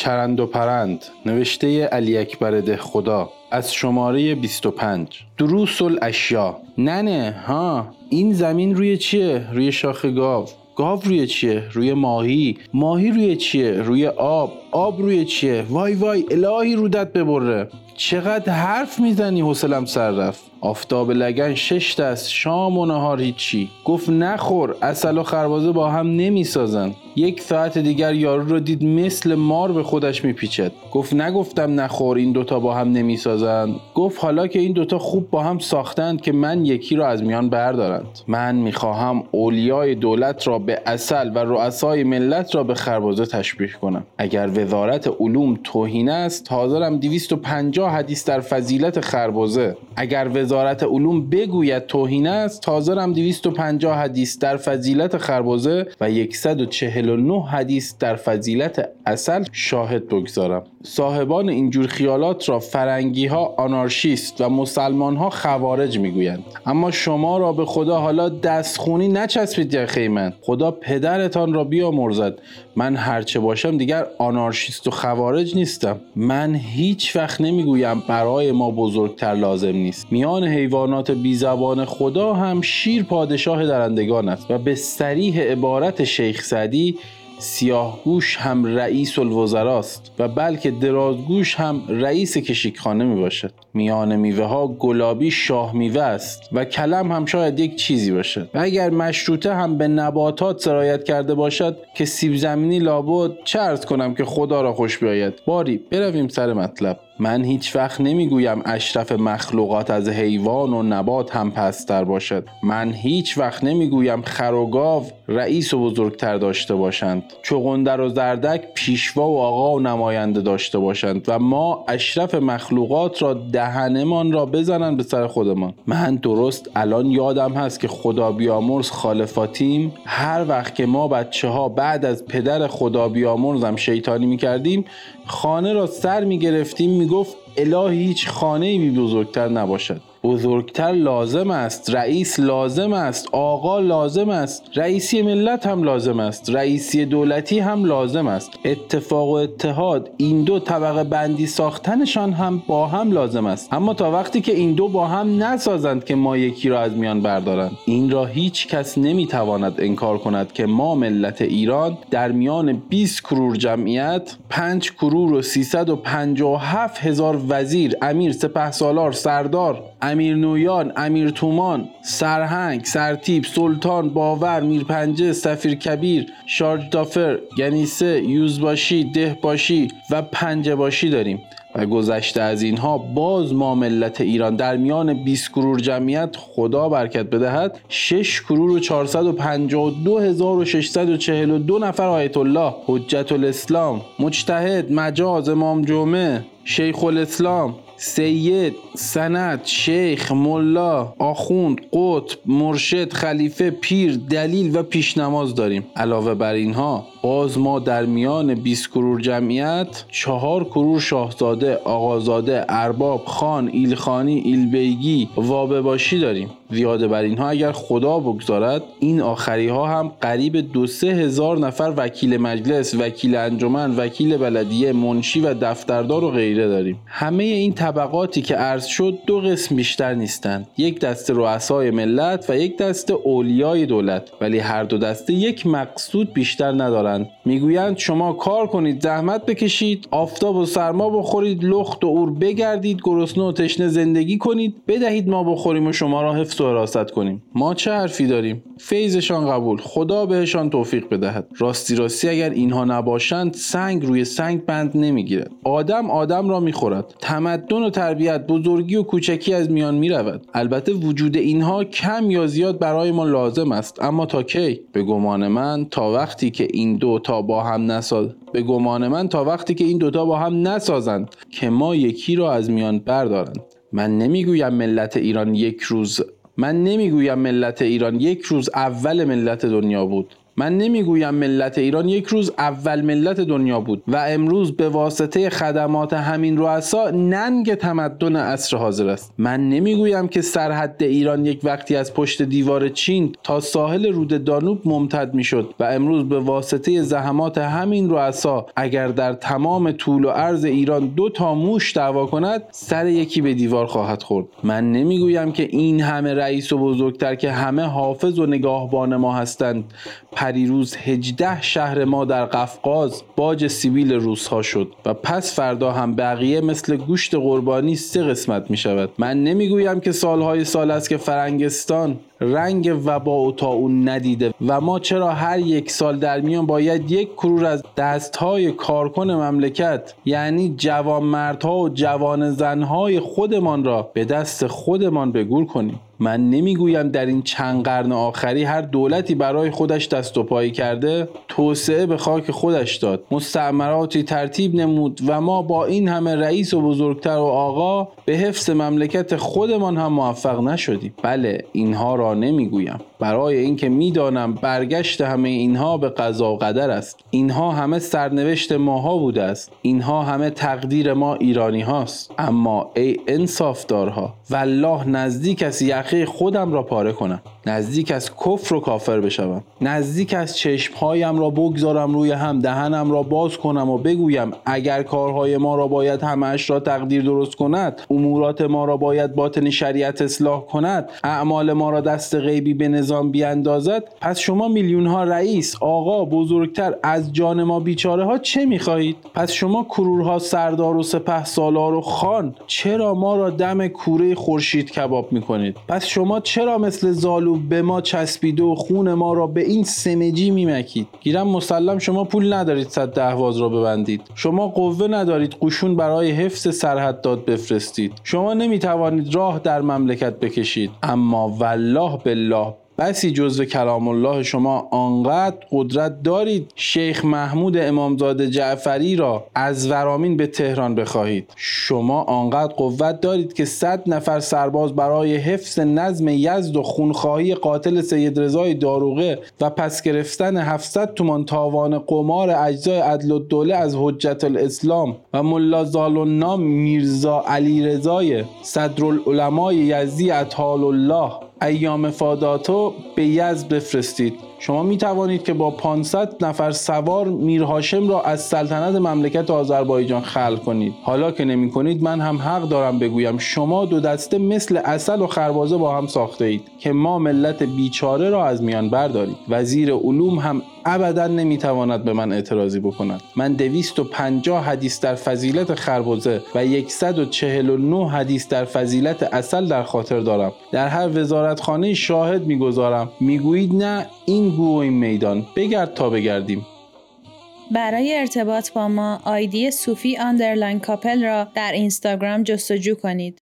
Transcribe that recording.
چرند و پرند نوشته علی اکبر ده خدا از شماره 25 دروس الاشیا ننه ها این زمین روی چیه؟ روی شاخ گاو. گاو روی چیه؟ روی ماهی. ماهی روی چیه؟ روی آب. آب روی چیه؟ وای وای الهی رودت ببره. چقدر حرف می‌زنی حوصلم سر رفت. آفتاب لگن شش دست شام و نهار هیچی. گفت نخور اصل و خربازه با هم نمی‌سازن. یک ساعت دیگر یارو رو دید مثل مار به خودش میپیچد. گفت نگفتم نخور این دوتا با هم نمی‌سازند گفت حالا که این دوتا خوب با هم ساختند که من یکی را از میان بردارند. من می‌خواهم اولیای دولت را به اصل و رؤسای ملت را به خربازه تشبیه کنم. اگر وزارت علوم توهین است حاضرم 250 حدیث در فضیلت خربازه اگر وزارت علوم بگوید توهین است حاضرم 250 حدیث در فضیلت خربازه و 149 حدیث در فضیلت اصل شاهد بگذارم. صاحبان اینجور خیالات را فرنگی ها آنارشیست و مسلمان ها خوارج می‌گویند. اما شما را به خدا حالا دستخونی نچسبید یخی من خدا پدرتان را بیامرزد. من هرچه باشم دیگر آنارشیست و خوارج نیستم. من هیچ وقت نمی‌گویم برای ما بزرگتر لازم نیست. میان حیوانات بیزبان خدا هم شیر پادشاه درندگان است و به سریح عبارت شیخ سعدی سیاهگوش هم رئیس الوزراست و بلکه درازگوش هم رئیس کشیکخانه می باشد میان میوه ها گلابی شاه میوه است و کلم هم شاید یک چیزی باشد. و اگر مشروطه هم به نباتات سرایت کرده باشد که سیب زمینی لابد چه کنم که خدا را خوش بیاید. باری برویم سر مطلب. من هیچ وقت نمی‌گویم اشرف مخلوقات از حیوان و نبات هم پستر باشد. من هیچ وقت نمی‌گویم خر و گاو رئیس و بزرگتر داشته باشند. چغندر و زردک پیشوا و آقا و نماینده داشته باشند و ما اشرف مخلوقات را دهنمان را بزنند به سر خودمان. من درست الان یادم هست که خدا بیامرز خالفاتیم. هر وقت که ما بچه ها بعد از پدر خدا بیامرزم شیطانی می‌کردیم خانه را سر می‌گرفتیم می‌گفت الهی هیچ خانه ای بزرگتر نباشد. بزرگتر لازم است رئیس لازم است آقا لازم است رئیسی ملت هم لازم است رئیسی دولتی هم لازم است. اتفاق و اتحاد این دو طبقه بندی ساختنشان هم با هم لازم است. اما تا وقتی که این دو با هم نسازند که ما یکی را از میان بردارند. این را هیچ کس نمی‌تواند انکار کند که ما ملت ایران در میان 20 کرور جمعیت 5 کرور و 357 هزار وزیر امیر سپهسالار سردار امیر نویان امیر تومان سرهنگ سرتیب سلطان باور میرپنجه سفیر کبیر شارج دافر گنیسه یوزباشی دهباشی و پنجه باشی داریم. و گذشته از اینها باز ما ملت ایران در میان 20 کرور جمعیت خدا برکت بدهد 6 کرور و 452 هزار و 642 نفر آیت الله حجت الاسلام مجتهد مجاز امام جمعه شیخ الاسلام سید سند شیخ ملا آخوند قطب مرشد خلیفه پیر دلیل و پیشنماز داریم. علاوه بر اینها باز ما در میان 20 کرور جمعیت چهار کرور شاهزاده آقازاده ارباب خان ایلخانی ایلبیگی وابه باشی داریم. زیاده بر اینها اگر خدا بگذارد این آخری ها هم قریب دو سه هزار نفر وکیل مجلس وکیل انجمن وکیل بلدیه منشی و دفتردار و غیره داریم. همه این طبقاتی که عرض شد دو قسم بیشتر نیستند. یک دسته رؤسای ملت و یک دسته اولیای دولت. ولی هر دو دسته یک مقصود بیشتر ندارند. می‌گویند شما کار کنید زحمت بکشید آفتاب و سرما بخورید لخت و اور بگردید گرسنه و تشنه زندگی کنید بدهید ما بخوریم و شما را حفظ و حراست کنیم. ما چه حرفی داریم؟ فیضشان قبول. خدا بهشان توفیق بدهد. راستی راستی اگر اینها نباشند سنگ روی سنگ بند نمی‌گیرد. آدم آدم را می‌خورد. تمدن و تربیت بزرگی و کوچکی از میان می‌رود. البته وجود اینها کم یا زیاد برای ما لازم است. اما تا کی؟ به گمان من تا وقتی که این دو تا با هم نساز. به گمان من تا وقتی که این دوتا با هم نسازند که ما یکی را از میان بردارند. من نمی‌گویم ملت ایران یک روز من نمی‌گویم ملت ایران یک روز اول ملت دنیا بود. من نمی‌گویم ملت ایران یک روز اول ملت دنیا بود و امروز به واسطه خدمات همین رؤسا ننگ تمدن عصر حاضر است. من نمی‌گویم که سرحد ایران یک وقتی از پشت دیوار چین تا ساحل رود دانوب ممتد می‌شد و امروز به واسطه زحمات همین رؤسا اگر در تمام طول و عرض ایران دو تا موش دعوا کند سر یکی به دیوار خواهد خورد. من نمی‌گویم که این همه رئیس و بزرگتر که همه حافظ و نگاهبان ما هستند. پریروز هجده شهر ما در قفقاز باج سیبیل روس ها شد و پس فردا هم بقیه مثل گوشت قربانی سه قسمت می شود من نمی‌گویم که سالهای سال است که فرنگستان رنگ وبا و اون ندیده و ما چرا هر یک سال در میان باید یک کرور از دستهای کارکن مملکت یعنی جوان مردها و جوان زنهای خودمان را به دست خودمان بگور کنیم. من نمی‌گویم در این چند قرن آخری هر دولتی برای خودش دست و پایی کرده توسعه به خاک خودش داد. مستعمراتی ترتیب نمود و ما با این همه رئیس و بزرگتر و آقا به حفظ مملکت خودمان هم موفق نشدیم. بله اینها را نمی‌گویم. برای اینکه می‌دانم برگشت همه اینها به قضا و قدر است. اینها همه سرنوشت ماها بوده است. اینها همه تقدیر ما ایرانی هاست اما ای انصافدارها والله نزدیک است یخه خودم را پاره کنم. نزدیک از کفر و کافر بشوم. نزدیک از چشمهایم را بگذارم روی هم دهنم را باز کنم و بگویم اگر کارهای ما را باید همش را تقدیر درست کند امورات ما را باید باطن شریعت اصلاح کند اعمال ما را دست غیبی به نظام بیاندازد پس شما میلیون ها رئیس آقا بزرگتر از جان ما بیچاره ها چه می‌خواهید؟ پس شما کرورها سردار و سپه سالار و خان چرا ما را دم کوره خورشید کباب می‌کنید؟ پس شما چرا مثل زالو به ما چسبیده و خون ما را به این سمجی میمکید. گیرم مسلم شما پول ندارید صد دهواز را ببندید. شما قوه ندارید قشون برای حفظ سرحد داد بفرستید. شما نمی‌توانید راه در مملکت بکشید. اما والله بالله بسی جزو کلام الله شما آنقدر قدرت دارید شیخ محمود امامزاده جعفری را از ورامین به تهران بخواهید. شما آنقدر قوت دارید که صد نفر سرباز برای حفظ نظم یزد و خونخواهی قاتل سید رضای داروغه و پس گرفتن 700 تومان تاوان قمار اجزای عدل الدوله از حجت الاسلام و ملا زالالنام میرزا علی رضای صدرالعلمای یزدی اطال الله ایام فاداتو به یزد بفرستید. شما می توانید که با 500 نفر سوار میر هاشم را از سلطنت مملکت آذربایجان خلق کنید. حالا که نمی کنید من هم حق دارم بگویم شما دو دسته مثل عسل و خربزه با هم ساخته اید که ما ملت بیچاره را از میان بردارید وزیر علوم هم ابدا نمی‌تواند به من اعتراضی بکند. من 250 حدیث در فضیلت خربزه و 149 حدیث در فضیلت عسل در خاطر دارم. در هر وزارتخانه شاهد می‌گذارم. می‌گویید نه این و این میدان بگرد تا بگردیم. برای ارتباط با ما آیدی صوفی underline کاپل را در اینستاگرام جستجو کنید.